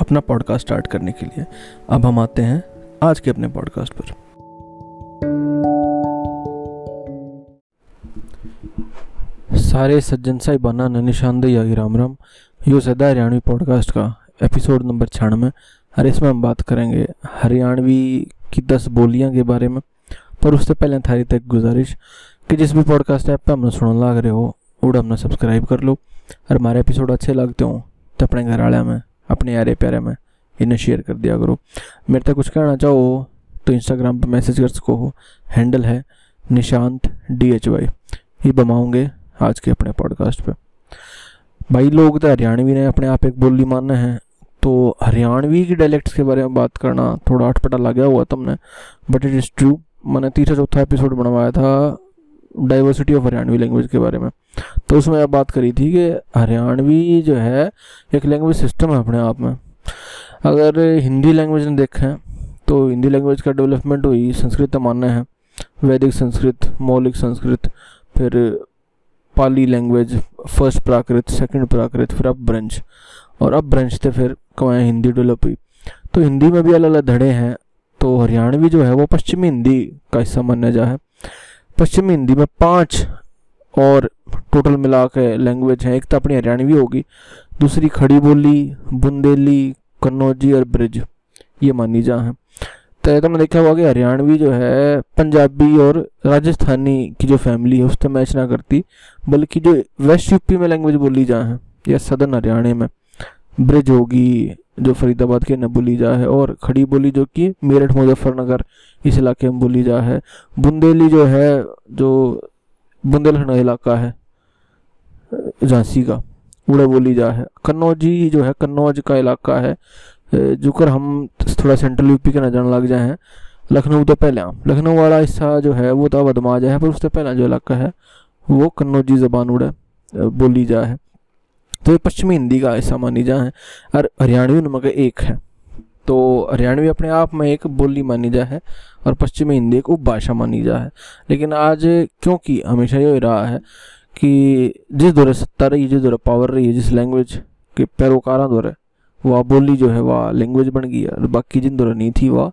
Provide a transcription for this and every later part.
अपना podcast start करने के लिए। अब हम आते हैं आज के अपने पॉडकास्ट पर। सारे सज्जन साहिबाना ने निशानदेही राम राम। यो सदा हरियाणवी पॉडकास्ट का एपिसोड नंबर छियानवे। और इसमें हम बात करेंगे हरियाणवी की दस बोलियाँ के बारे में। पर उससे पहले थारी तक गुजारिश कि जिस भी पॉडकास्ट ऐप पर हमने सुनने लग रहे हो, उड़ हमने सब्सक्राइब कर लो। और हमारे एपिसोड अच्छे लगते हो तो अपने घर वाले में अपने यारे प्यारे में इन्हें शेयर कर दिया करो। मेरे तक कुछ कहना चाहो तो इंस्टाग्राम पर मैसेज कर सको हो। हैंडल है निशांत डी एच वाई ये बमाऊँगे आज के अपने पॉडकास्ट पे। भाई लोग तो हरियाणवी ने अपने आप एक बोली मानना है। तो हरियाणवी की डायलेक्ट्स के बारे में बात करना थोड़ा अटपटा लगा हुआ तुमने। बट इट इज़ ट्रू मैंने तीसरा चौथा एपिसोड बनवाया था। डाइवर्सिटी ऑफ़ हरियाणवी लैंग्वेज के बारे में। तो उसमें अब बात करी थी कि हरियाणवी जो है, एक लैंग्वेज सिस्टम है अपने आप में। अगर हिंदी लैंग्वेज ने देखें तो हिंदी लैंग्वेज का डेवलपमेंट हुई, संस्कृत मानना है। वैदिक संस्कृत, मौलिक संस्कृत, फिर Pali language first Prakrit second Prakrit, फिर अब ब्रंच और अब ब्रंच थे फिर कमाए हिंदी डेवलप हुई। तो हिंदी में भी अलग अलग धड़े हैं तो हरियाणवी जो है, वो पश्चिमी हिंदी का हिस्सा माना जा है। पश्चिमी हिंदी में पाँच और टोटल मिला के लैंग्वेज हैं। एक तो अपनी हरियाणवी होगी, दूसरी खड़ी बोली, बुंदेली, कन्नौजी और ब्रिज, ये मानी जा हैं। तो तुमने देखा होगा कि हरियाणवी जो है, पंजाबी और राजस्थानी की जो फैमिली है उससे मैच ना करती, बल्कि जो वेस्ट यूपी में लैंग्वेज बोली जा है, या सदर्न हरियाणा में, ब्रिज होगी जो फरीदाबाद के न बोली जा है और खड़ी बोली जो कि मेरठ मुजफ्फरनगर इस इलाके में बोली जा है। बुंदेली जो है, जो बुंदेलखंड इलाका है, झांसी का, उड़े बोली जा है। कन्नौजी जो है, कन्नौज का इलाका है। जो कर हम थोड़ा सेंट्रल यूपी के न जाने लग जाए। हैं लखनऊ तो पहले लखनऊ वाला हिस्सा जो है, वो तो बदमाज है, पर उससे पहला जो इलाका है, वो कन्नौजी जबान उड़े बोली जा है। तो ये पश्चिमी हिंदी का ऐसा मानी जा है और हरियाणवी नमक एक है। तो हरियाणवी अपने आप में एक बोली मानी जा है और पश्चिमी हिंदी एक उपभाषा मानी जा है। लेकिन आज क्योंकि हमेशा ये रहा है कि जिस दौरे सत्ता रही, जिस दौरे पावर रही है जिस लैंग्वेज के पैरोकारा दौरे, वह बोली जो है, वह लैंग्वेज बन गई है और बाकी जिन दौरे नहीं थी, वह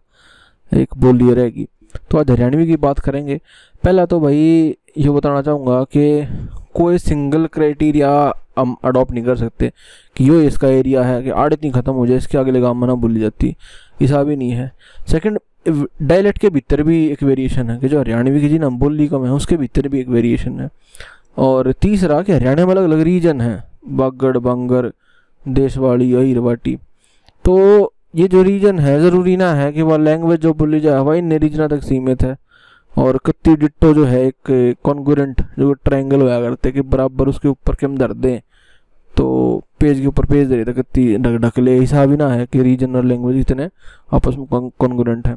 एक बोली रहेगी तो आज हरियाणवी की बात करेंगे। पहला तो भाई, ये बताना चाहूँगा कि कोई सिंगल क्राइटेरिया हम अडॉप्ट नहीं कर सकते कि यो इसका एरिया है, कि आड़ इतनी ख़त्म हो जाए, इसके अगले गाँव में ना बोली जाती। ऐसा भी नहीं है। सेकंड डायलेक्ट के भीतर भी एक वेरिएशन है कि जो हरियाणवी की जी ना बोली कम है, उसके भीतर भी एक वेरिएशन है। और तीसरा कि हरियाणा में अलग अलग रीजन है, बागड़, बांगर, देशवाड़ी, अहिरवाटी। तो ये जो रीजन है, ज़रूरी ना है कि वह लैंग्वेज जो बोली जाए, वह इन रीजन तक सीमित है। और कत्ती डिट्टो जो है, एक कॉन्गोरेंट जो ट्रायंगल होया करते कि बराबर उसके ऊपर के हम धर दें। तो पेज के ऊपर पेज दे रहे थे कत्ती ढक ले हिसाब ही ना है कि रीजन और लैंग्वेज इतने आपस में कॉन्गुरेंट है।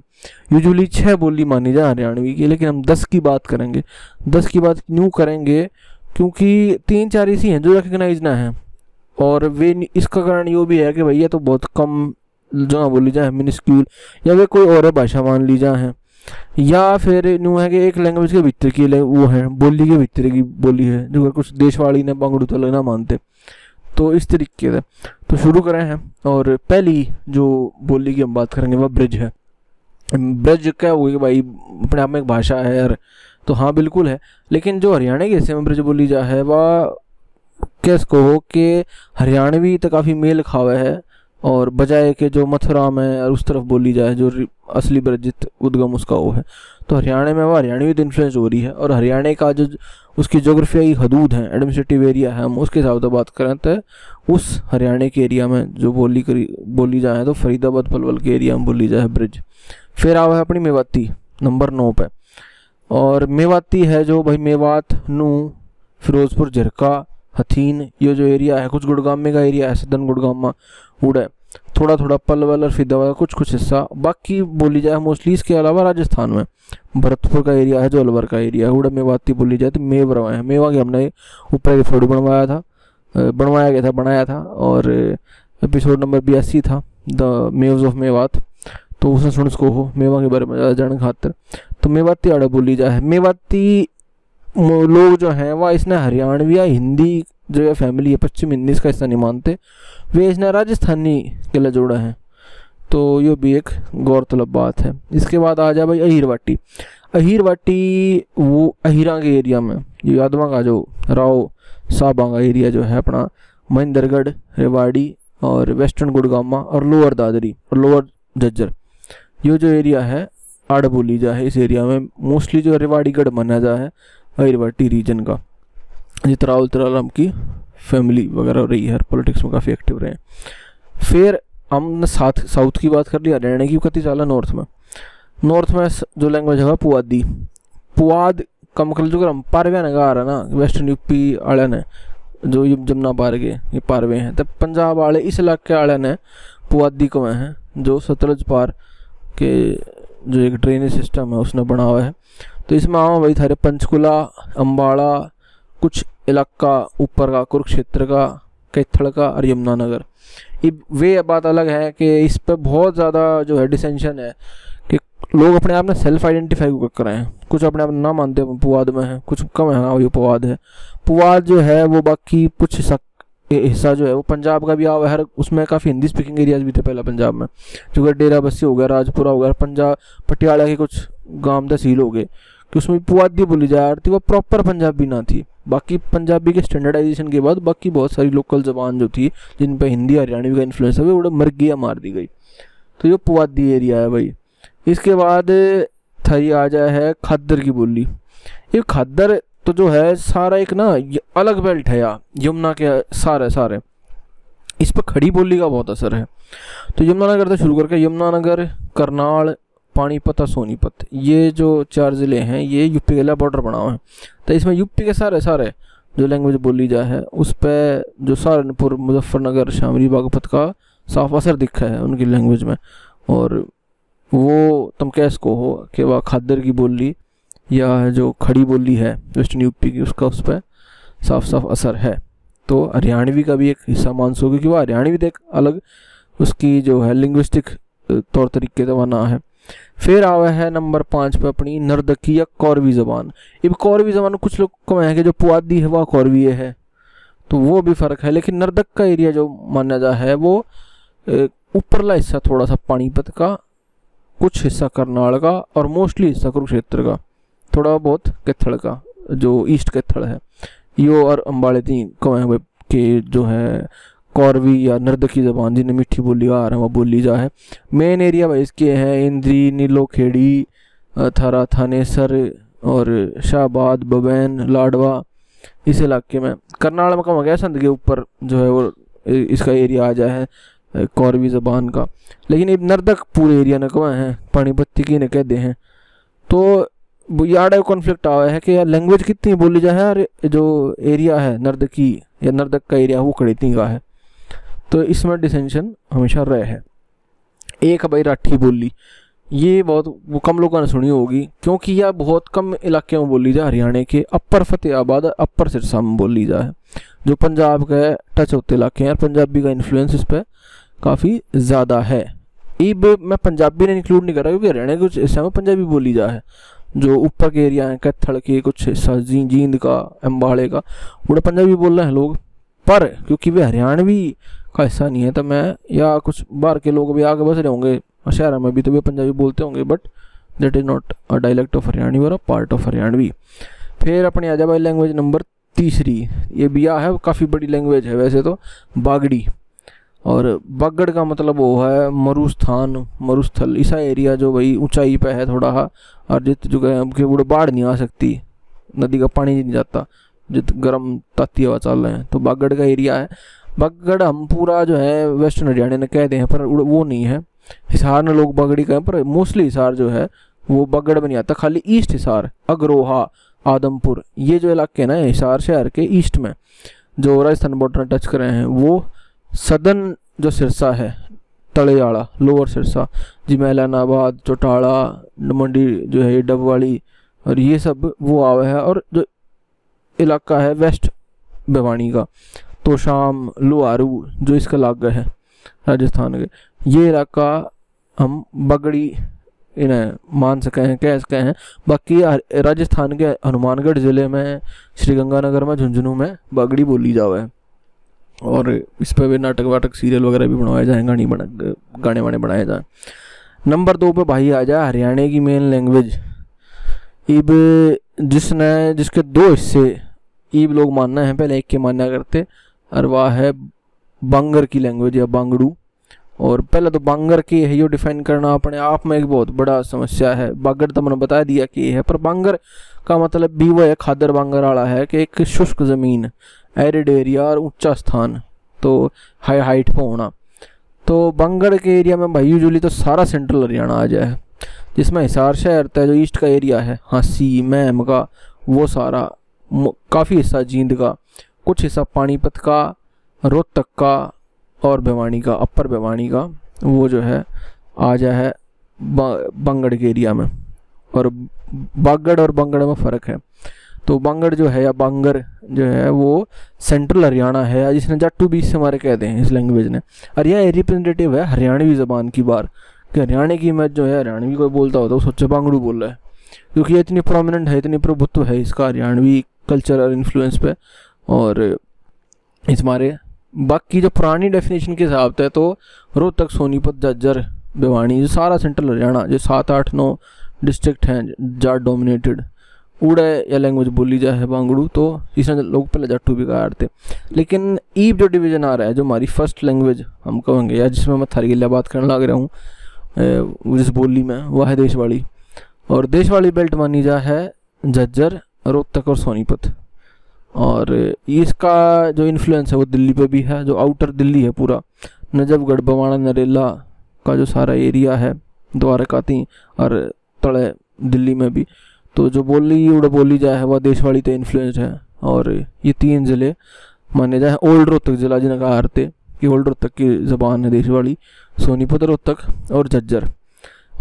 यूजुअली छः बोली मानी जाए हरियाणवी की, लेकिन हम दस की बात करेंगे। दस की बात न्यू करेंगे? क्योंकि तीन चार ऐसी हैं जो रिकग्नाइज ना है। और वे इसका कारण यो भी है कि भैया तो बहुत कम जो बोली जाए मिनिस्क्यूल या वे कोई और भाषा मान ली जाए या फिर न्यू है कि एक लैंग्वेज के भीतर की वो है, बोली के भीतर की बोली है, जो कुछ देशवाड़ी ने बंगड़ू तो ना मानते। तो इस तरीके से। तो शुरू करें हैं, और पहली जो बोली की हम बात करेंगे, वह ब्रिज है। ब्रिज क्या कि भाई? अपने आप में एक भाषा है यार। तो हाँ बिल्कुल है। लेकिन जो हरियाणा के हिस्से में ब्रिज बोली जा, है, वह कैस को हो कि हरियाणवी तो काफ़ी मेल खावा है, और बजाय के जो मथुरा में और उस तरफ़ बोली जाए, जो असली ब्रजित उद्गम उसका वो है। तो हरियाणा में वो हरियाणवी इन्फ्लुएंस हो रही है और हरियाणा का जो उसकी जोग्राफियाई हदूद हैं एडमिनिस्ट्रेटिव एरिया है, हम उसके हिसाब से बात करें तो उस हरियाणा के एरिया में जो बोली करी, बोली जाए तो फरीदाबाद, पलवल के एरिया में बोली जाए ब्रिज फिर आवा है अपनी मेवाती नंबर नौ पे। और मेवाती है जो भाई मेवात, नू, फिरोजपुर, झरका, हथीन, ये जो एरिया है, कुछ गुड़गामे का एरिया है, सदन गुड़गामा उड़ा। थोड़ा थोड़ा पलवल और फिदावा कुछ कुछ हिस्सा। बाकी बोली जाए मोस्टली इसके अलावा राजस्थान में। भरतपुर का एरिया है जो अलवर का एरिया है उड़ा मेवाती बोली जाए तो मेवरवा है। मेवा की हमने ऊपर एपिसोड बनवाया था। बनवाया गया था, बनाया था और एपिसोड नंबर बयासी था द मेव्स ऑफ़ मेवात तो उसने सुन उसको हो, मेवा के बारे में ज़्यादा जाने खातर। तो मेवाती आड़ा बोली जाए। मेवाती लोग जो हैं, वह इसने हरियाणवी या हिंदी जो है फैमिली है, पश्चिम हिंदी इसका हिस्सा नहीं मानते। वे इसने राजस्थानी किला जोड़ा है। तो ये भी एक गौरतलब बात है। इसके बाद आ जाए भाई अहिर वाटी अहिर वाटी वो अहिरा के एरिया में, ये यादवा का जो राव साहबा का एरिया जो है अपना, महेंद्रगढ़, रेवाड़ी और वेस्टर्न गुड़गामा और लोअर दादरी और लोअर झज्जर। ये जो एरिया है आड़ बोली जा है इस एरिया में। मोस्टली जो रेवाड़ीगढ़ माना जा है अहिरवाटी रीजन का। जितराउल तरालम की फैमिली वगैरह रही है पॉलिटिक्स में काफ़ी एक्टिव रहे हैं। फिर हमने साथ साउथ की बात कर ली, हरियाणा की कति चाला नॉर्थ में। नॉर्थ में जो लैंग्वेज है पुआदी। पुआद का मतलब जो हम पारवे ने आ रहा ना वेस्टर्न यूपी वाले ने जो ये जमुना पार के ये पारवे हैं। तो पंजाब वाले इस इलाके वाले ने पुआदी को हैं, जो सतलज पार के जो एक ड्रेनेज सिस्टम है, उसने बना हुआ है। तो इसमें आओ भाई, थारे पंचकुला अम्बाड़ा कुछ इलाका ऊपर का, कुरुक्षेत्र का कैथड़ का और यमुनानगर ये वे बात अलग है कि इस पर बहुत ज़्यादा जो है डिसेंशन है कि लोग अपने आप में सेल्फ आइडेंटिफाई कर रहे हैं। कुछ अपने आप ना मानते पुवाद में है, कुछ कम है ना वही पुवाद है। पुवाद जो है वो बाकी कुछ हिस्सा जो है वो पंजाब का भी आवा है उसमें काफ़ी हिंदी स्पीकिंग एरियाज़ भी थे पहले पंजाब में। जो कि डेरा बस्सी हो गया, राजपुरा हो गया, पंजाब, पटियाला के कुछ गाँव तहसील हो गए। कि उसमें पुआदी बोली जा रही थी, वो प्रॉपर पंजाबी ना थी। बाकी पंजाबी के स्टैंडर्डाइजेशन के बाद बाकी बहुत सारी लोकल जबान जो थी, जिन पर हिंदी, हरियाणवी का इन्फ्लुएंस है, वो मरगिया मार दी गई। तो ये पुआदी एरिया है भाई। इसके बाद थरी आ जाए है खद्दर की बोली। ये खद्दर तो जो है, सारा एक ना अलग बेल्ट है यार। यमुना के सारे सारे। इस पर खड़ी बोली का बहुत असर है। तो यमुनानगर से शुरू करके यमुनानगर करनाल पानीपत और सोनीपत ये जो चार ज़िले हैं, ये यूपी के लिए बॉर्डर बना हुआ है। तो इसमें यूपी के सारे सारे जो लैंग्वेज बोली जाए है, उस पर जो सहारनपुर, मुजफ्फरनगर शामली बागपत का साफ़ असर दिखा है उनकी लैंग्वेज में। और वो तुम कैस को हो कि वह खादर की बोली, या जो खड़ी बोली है वेस्टर्न यूपी की, उसका उस पर साफ़ साफ़ असर है। तो हरियाणवी का भी एक हिस्सा मान क्योंकि वह हरियाणवी एक अलग उसकी जो है लिंग्विस्टिक तौर तरीके से बना है। फिर आवा है नंबर पाँच पे अपनी नर्दकी या कौरवी ज़बान। अब कौरवी ज़बान कुछ लोग को है कि जो पुआदी है, वह कौरवी है। तो वो भी फ़र्क है, लेकिन नर्दक का एरिया जो माना जा है, वो ऊपरला हिस्सा थोड़ा सा पानीपत का, कुछ हिस्सा करनाल का, और मोस्टली हिस्सा कुरुक्षेत्र का, थोड़ा बहुत कैथड़ का, जो ईस्ट कैथड़ है। यो और अम्बाड़े तीन कौए के जो है कौरवी या नर्दकी ज़बान जिन्हें मीठी बोली आ रहा है बोली जा है मेन एरिया भाई इसके हैं इंद्री नीलो खेड़ी थारा थानेसर और शाहबाद, बबैन, लाडवा, इस इलाके में। करनाल में कम हो गया संत के ऊपर जो है वो इसका एरिया आ जाए है कौरवी ज़बान का। लेकिन ये नर्दक पूरे एरिया ने कहा है पानीपत्ती की ने कहते हैं। तो याड कॉन्फ्लिक्ट आया है कि यार लैंग्वेज कितनी बोली जाए, और जो एरिया है नर्दकी या नर्दक का एरिया वो कड़ीती का है। तो इसमें डिसेंशन हमेशा रहे है। एक भाई राठी बोली, ये बहुत, वो कम लोगों ने सुनी होगी, क्योंकि यह बहुत कम इलाके में बोली जाए हरियाणा के अपर फतेहाबाद, अपर सिरसा में बोली जाए जो पंजाब के टच होते इलाके हैं पंजाबी का इन्फ्लुएंस इस पर काफ़ी ज़्यादा है। ये मैं पंजाबी ने इंक्लूड नहीं कर रहा, क्योंकि हरियाणा के कुछ हिस्सा में पंजाबी बोली जा है। जो ऊपर के एरिया हैं कैथड़ के कुछ हिस्सा, जी जींद का अम्बाड़े का, उन्हें पंजाबी बोल रहे हैं लोग। पर, क्योंकि वे हरियाणवी का हिस्सा नहीं है तो मैं, या कुछ बाहर के लोग भी आगे बस रहे होंगे, शहर में भी तो वे पंजाबी बोलते होंगे but that is not a dialect of Haryanvi और अ पार्ट ऑफ़ हरियाणवी। फिर अपनी आ जाए लैंग्वेज नंबर तीसरी। ये बिया है काफ़ी बड़ी लैंग्वेज है वैसे तो बागड़ी। और बागड़ का मतलब वो है मरुस्थान, मरुस्थल। ऐसा एरिया जो भाई ऊंचाई पे है थोड़ा सा, और जित जो है वो बाढ़ नहीं आ सकती। नदी का पानी नहीं जाता, जित गर्म ताती हवा चल रहे हैं। तो बागड़ का एरिया है। बागड़ हम पूरा जो है, वेस्टर्न हरियाणा ने कहते हैं, पर वो नहीं है। हिसार ने लोग बगड़ी कहें पर मोस्टली हिसार जो है, वो बागड़ में नहीं आता। खाली ईस्ट हिसार, अग्रोहा, आदमपुर, ये जो इलाके ना, हिसार शहर के ईस्ट में, जो राजस्थान बॉर्डर टच कर रहे हैं, वो सदन जो सिरसा है तले लोअर सिरसा, जिमैलानाबाद, चौटाला, मंडी जो है डब वाली और ये सब वो आवा है, और जो इलाका है वेस्ट भिवानी का। तो शाम लुहारू जो इसका लाग है, राजस्थान के। ये इलाका हम बगड़ी इन्हें मान सके हैं, कह सके हैं। बाकी राजस्थान के हनुमानगढ़ ज़िले में, श्रीगंगानगर में, झुंझुनू में बगड़ी बोली जावे। और इस पर भी नाटक वाटक, सीरियल वगैरह भी बनवाए जाए, गाने बना, गाने वाने बनाए जाए। नंबर दो पे भाई आ जाए हरियाणा की मेन लैंग्वेज इब जिसने, जिसके दो हिस्से ईब लोग मानना है, पहले एक के मानना करते। और वह है बांगर की लैंग्वेज या बांगड़ू। और पहले तो बांगर के है, यो डिफाइन करना अपने आप में एक बहुत बड़ा समस्या है। बागर तो मैंने बता दिया कि है, पर बांगर का मतलब भी वो है खादर बांगर वाला है कि एक शुष्क ज़मीन एरिड एरिया और ऊँचा स्थान तो हाई हाइट पर होना। तो बांगड़ के एरिया में भाई यूजली तो सारा सेंट्रल हरियाणा आ जाए, जिसमें हिसार शहर तय जो ईस्ट का एरिया है हाँसी मैम का, वो सारा काफ़ी हिस्सा, जींद का। कुछ हिस्सा पानीपत का, रोहतक का और भिवानी का, अपर भिवानी का, वो जो है आ जा है बंगड़ के एरिया में। और बागड़ और बंगड़ में फ़र्क है। तो बांगड़ जो है या बांगर जो है, वो सेंट्रल हरियाणा है। जिसने जाटू बीच से हमारे कहते हैं इस लैंग्वेज ने। और यह रिप्रेजेंटेटिव है हरियाणवी ज़बान की बार। कि हरियाणा की इमेज जो है, हरियाणवी कोई बोलता होता है वो सोचे बांगड़ू बोल रहा है। क्योंकि ये इतनी प्रोमिनेंट है, इतनी प्रभुत्व है इसका हरियाणवी कल्चर और इन्फ्लुएंस पे। और इस मारे बाकी जो पुरानी डेफिनेशन के हिसाब से तो रोहतक, सोनीपत, जज्जर, भिवानी जो सारा सेंट्रल हरियाणा जो सात, आठ, नौ डिस्ट्रिक्ट हैं जाट डोमिनेटेड उड़े या लैंग्वेज बोली जाए बांगड़ू तो इसमें लोग पहले जाटू भी कहा थे लेकिन ईब जो डिवीज़न आ रहा है, जो हमारी फ़र्स्ट लैंग्वेज हम कहेंगे, या जिसमें मैं थारी गिल्ला बात करने लग रहा हूँ जिस बोली में वह है देशवाड़ी और देशवाड़ी बेल्ट मानी जा है झज्जर रोहतक और सोनीपत। और इसका जो इन्फ्लुएंस है वो दिल्ली पे भी है, जो आउटर दिल्ली है पूरा, नजफगढ़ बवाना नरेला का जो सारा एरिया है, द्वारकाती और तड़े दिल्ली में भी तो जो बोली, उड़ बोली जाए वह देशवाड़ी तो इन्फ्लुएंस है। और ये तीन ज़िले माने जाए ओल्ड रोहतक ज़िला, जिन्हें कहा हरते कि ओल्ड रोहतक की ज़बान है देशवाड़ी, सोनीपत रोहतक और झज्जर।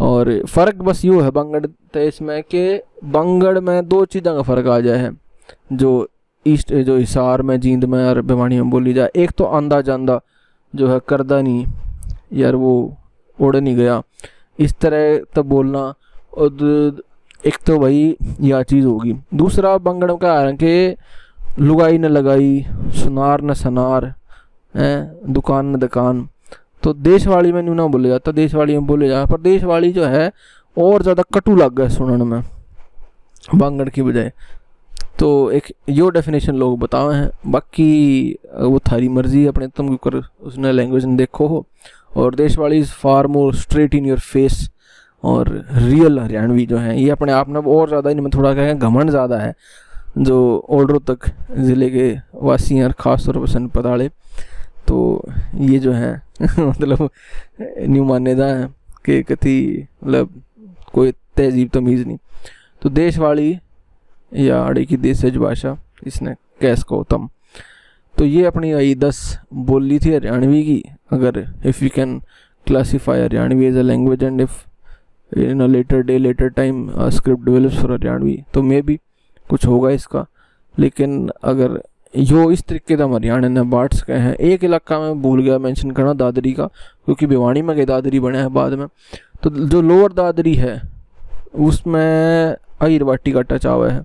और फ़र्क बस यूँ है, बंगड़ तेज में कि बंगड़ में दो चीज़ों का फ़र्क आ जाए जो ईस्ट, जो हिसार में जींद में और भिवानी में बोली जाए, एक तो आंदा जांदा जो है करदा नहीं, यार वो उड़ नहीं गया। इस तरह तो बोलना, और एक तो भाई यह चीज़ होगी। दूसरा बंगड़ का है कि लुगाई न लगाई, सुनार न सनार, है, दुकान न दुकान। तो देशवाड़ी में ना बोले जाता देशवाड़ी में बोले जाता पर देशवाड़ी जो है, और ज़्यादा कटु लग गया सुनने में, बांगड़ की बजाय। तो एक यो डेफिनेशन लोग बताए हैं। बाकी वो थारी मर्ज़ी अपने तुम कर, उसने लैंग्वेज ने देखो हो। और Deswali is far more straight in your face और रियल हरियाणवी जो हैं, ये अपने आप में और ज़्यादा इनमें थोड़ा क्या घमंड ज़्यादा है, जो ओल्ड तक ज़िले के वासी हैं ख़ास तौर पर पताड़े तो ये जो है मतलब न्यू मान्यता है कि कथी मतलब कोई तहजीब तमीज़ नहीं। तो देशवाड़ी या अड़ी की देशज भाषा, इसने कैस को तम तो ये अपनी आई दस बोली थी हरियाणवी की। अगर if you can classify Haryanvi as a language and if in a later day later time script develops for Haryanvi तो मे भी कुछ होगा इसका। लेकिन अगर यो इस तरीके का हरियाणा ने बांट सके हैं, एक इलाका में भूल गया मेंशन करना दादरी का, क्योंकि भिवानी में गए, दादरी बने हैं बाद में। तो जो लोअर दादरी है, उसमें अहिर वाटी का टच आवा है।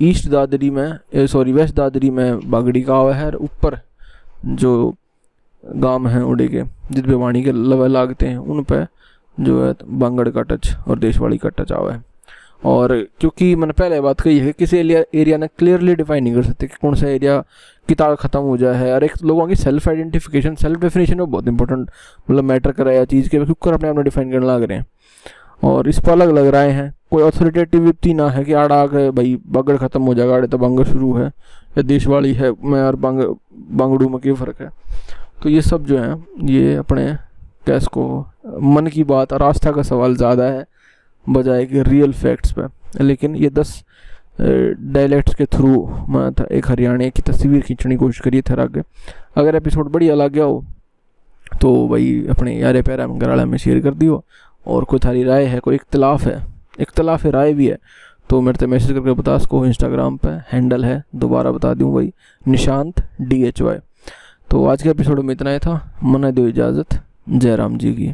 ईस्ट दादरी में सॉरी वेस्ट दादरी में बागड़ी गाँव है और ऊपर जो गाँव हैं उड़े के, जिस वाणी के लवे लागते हैं, उन पर जो है बांगड़ का टच और देशवाड़ी का टच आवा है। और क्योंकि मैंने पहले बात कही है किसी एरिया एरिया ने क्लियरली डिफाइन नहीं कर सकते कि कौन सा एरिया की ताल ख़त्म हो जाए। है और एक लोगों की सेल्फ आइडेंटिफिकेशन सेल्फ डेफिनेशन में बहुत इंपॉर्टेंट मतलब मैटर कर रहा है चीज़ के, क्योंकि अपने आप में डिफाइन करने लग रहे हैं। और इस पर अलग लग रहे हैं। कोई अथॉरिटेटिविटी ना है कि आड़ा आके भाई बगड़ ख़त्म हो जाएगा आड़े तो बंग शुरू है। या देशवाड़ी है, मैं और बंग, बंगड़ू में क्या फ़र्क है? तो ये सब जो है, ये अपने कैस को, मन की बात और आस्था का सवाल ज़्यादा है, बजाय कि रियल फैक्ट्स पे। लेकिन ये दस डायलैक्ट्स के थ्रू मैं एक हरियाणा की तस्वीर खींचने की कोशिश करिए थे आगे। अगर एपिसोड बढ़िया लग गया हो तो भाई अपने यारे प्यारा घराला में शेयर कर दियो, और कोई थारी राय है, कोई इख्तलाफ है इख्तलाफ राय भी है। तो मेरे से मैसेज करके बता उसको इंस्टाग्राम पर हैंडल है, दोबारा बता दूँ भाई निशांत डी एच वाई तो आज के एपिसोड में इतना ही था, मना दो इजाज़त जयराम जी की।